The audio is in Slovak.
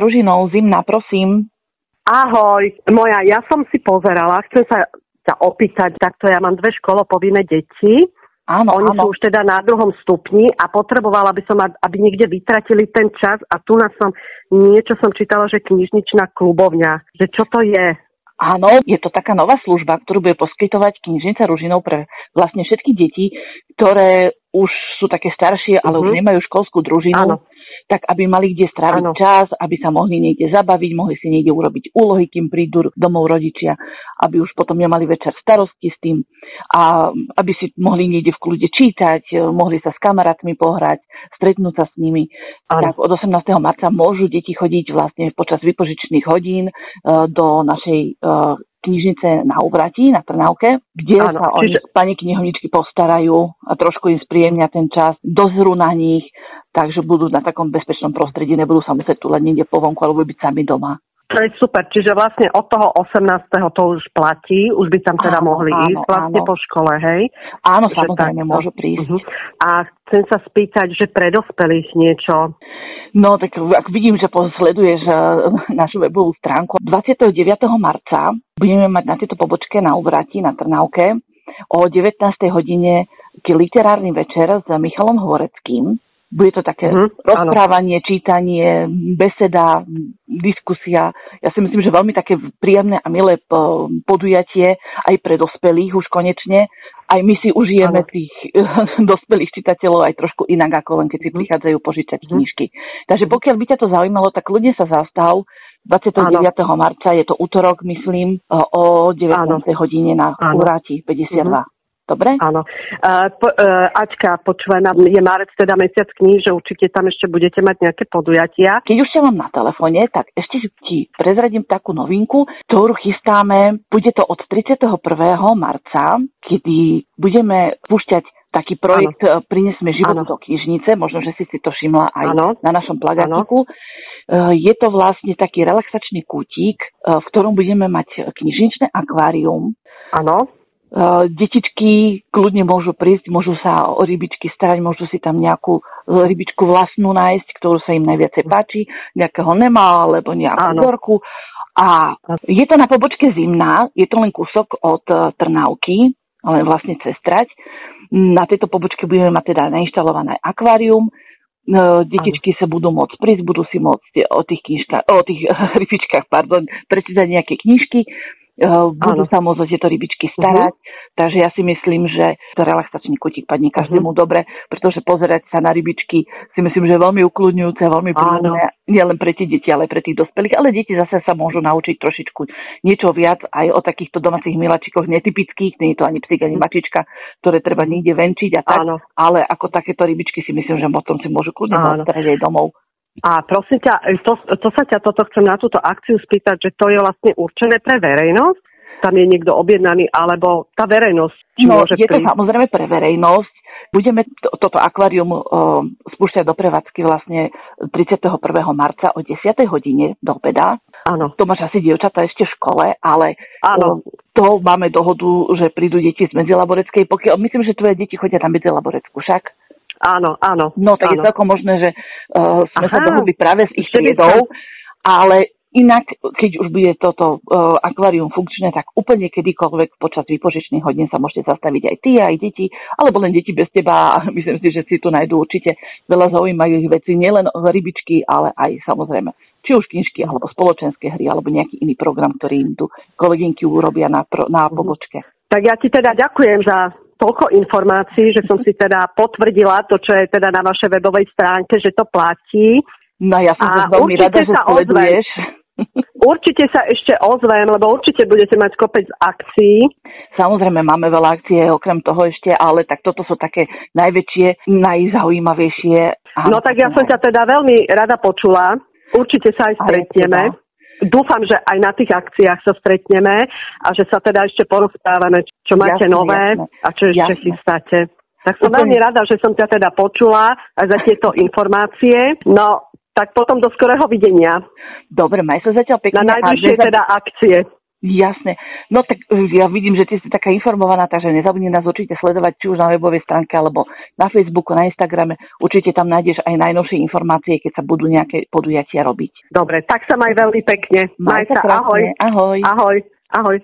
Ružinov, zimná, prosím. Ahoj, moja, ja som si pozerala, chcem sa ťa opýtať, takto ja mám dve školopovinné deti, Áno, Oni áno. sú už teda na druhom stupni a potrebovala by som, aby niekde vytratili ten čas a tu nás som, niečo som čítala, že knižničná klubovňa. Že čo to je? Áno, je to taká nová služba, ktorú bude poskytovať knižnica Ružinov pre vlastne všetky deti, ktoré už sú také staršie, ale uh-huh. už Mhm. nemajú školskú družinu. Áno. Tak aby mali kde stráviť Áno. čas, aby sa mohli niekde zabaviť, mohli si niekde urobiť úlohy, kým prídu domov rodičia, aby už potom nemali večer starosti s tým a aby si mohli niekde v kľude čítať, e, mohli sa s kamarátmi pohrať, stretnúť sa s nimi. Áno. Tak od 18. marca môžu deti chodiť vlastne počas vypožičných hodín e, do našej e, knižnice na Uvrati, na Trnavke, kde Áno, sa oni čiže- pani knihovničky postarajú a trošku im spríjemnia ten čas, dozrú na nich, takže budú na takom bezpečnom prostredí, nebudú sa musieť túlať niekde po vonku alebo byť sami doma. To je super, čiže vlastne od toho 18. to už platí, už by tam teda Áno, mohli áno, ísť vlastne áno. po škole, hej? Áno, Že samozrejme, takto. môžu prísť. Mhm. A chcem sa spýtať, že pre dospelých niečo. No tak ak vidím, že sleduješ eh, našu webovú stránku, 29. marca budeme mať na tejto pobočke na Uvrati, na Trnavke, o 19. hodine literárny večer s Michalom Hvoreckým. Bude to také áno. rozprávanie, čítanie, beseda, diskusia. Ja si myslím, že veľmi také príjemné a milé po- podujatie aj pre dospelých už konečne. Aj my si užijeme Áno. tých dospelých čitateľov aj trošku inak, ako len keď si Mhm. prichádzajú požičať Mhm. knižky. Takže pokiaľ by ťa to zaujímalo, tak ľudia sa zastav. 29. marca je to útorok, myslím, o 19. hodine na Áno. Uráti 52. Dobre? Áno. Uh, po, uh, Aťka, počúvaj, nám je marec teda mesiac kníh, že určite tam ešte budete mať nejaké podujatia. Keď už ťa mám na telefóne, tak ešte ti prezradím takú novinku, ktorú chystáme. Bude to od 31. marca, kedy budeme púšťať taký projekt ano. Prinesme život Áno. do knižnice, možno, že si si to všimla aj Áno. na našom plagátiku. Eh, Je to vlastne taký relaxačný kútik, v ktorom budeme mať knižničné akvárium, Áno. Uh, detičky kľudne môžu prísť, môžu sa o rybičky starať, môžu si tam nejakú rybičku vlastnú nájsť, ktorú sa im najviacej páči, nejakého nemá alebo nejakú Áno. vzorku. A je to na pobočke zimná, je to len kúsok od uh, Trnávky, ale vlastne cez trať. Na tejto pobočke budeme mať teda nainštalované akvárium, Uh, detičky sa budú môcť prísť, budú si môcť o tých, knižka, o tých rybičkách pardon, prečítať nejaké knižky, budú Áno. sa môcť o tieto rybičky starať, takže ja si myslím, že to relaxačný kutík padne každému dobre, pretože pozerať sa na rybičky si myslím, že je veľmi ukludňujúce, veľmi príjemné, nielen pre tie deti, ale pre tých dospelých, ale deti zase sa môžu naučiť trošičku niečo viac aj o takýchto domácich miláčikoch netypických, nie je to ani psík, ani mačička, ktoré treba niekde venčiť a tak, Áno. ale ako takéto rybičky si myslím, že potom si môžu kľudne aj domov. A prosím ťa, to, to sa ťa toto chcem na túto akciu spýtať, že to je vlastne určené pre verejnosť? Tam je niekto objednaný, alebo tá verejnosť No, môže je to prísť? samozrejme pre verejnosť. Budeme to, toto akvárium uh, spúšťať do prevádzky vlastne 31. marca o 10. hodine do obeda. Áno, To máš asi dievčatá ešte v škole, ale áno. uh, to máme dohodu, že prídu deti z medzilaboreckej. Pokiaľ, myslím, že tvoje deti chodia na medzilaborecku však. Áno, áno. No, tak áno. je celkom možné, že uh, sme sa Aha. dohodli práve s ich triedou, ale inak, keď už bude toto uh, akvárium funkčné, tak úplne kedykoľvek počas výpožičných hodín sa môžete zastaviť aj ty, aj deti, alebo len deti bez teba. Myslím si, že si tu nájdú určite veľa zaujímavých vecí, nielen rybičky, ale aj samozrejme či už knižky, alebo spoločenské hry, alebo nejaký iný program, ktorý im tu kolegynky urobia na, pro, na Mhm. pobočke. Tak ja ti teda ďakujem za toľko informácií, že som si teda potvrdila to, čo je teda na vašej webovej stránke, že to platí. No ja som A veľmi rada, že sa sleduješ. Určite sa ešte ozvem, lebo určite budete mať kopec akcií. Samozrejme, máme veľa akcie okrem toho ešte, ale tak toto sú také najväčšie, najzaujímavejšie. No tak ja som ťa teda veľmi rada počula. Určite sa aj Aj stretneme. Dúfam, že aj na tých akciách sa stretneme a že sa teda ešte porozprávame, čo máte Jasné, nové jasné. a čo ešte Jasné. chystáte. Tak som veľmi rada, že som ťa teda počula aj za tieto informácie. No, tak potom do skorého videnia. Dobre, maj sa zatiaľ pekne. Na najbližšie teda akcie. Jasne. No tak e, ja vidím, že ty si taká informovaná, takže nezabudni nás určite sledovať či už na webovej stránke alebo na Facebooku, na Instagrame. Určite tam nájdeš aj najnovšie informácie, keď sa budú nejaké podujatia robiť. Dobre, tak sa maj veľmi pekne. Maj sa, ahoj. Ahoj. Ahoj. Ahoj.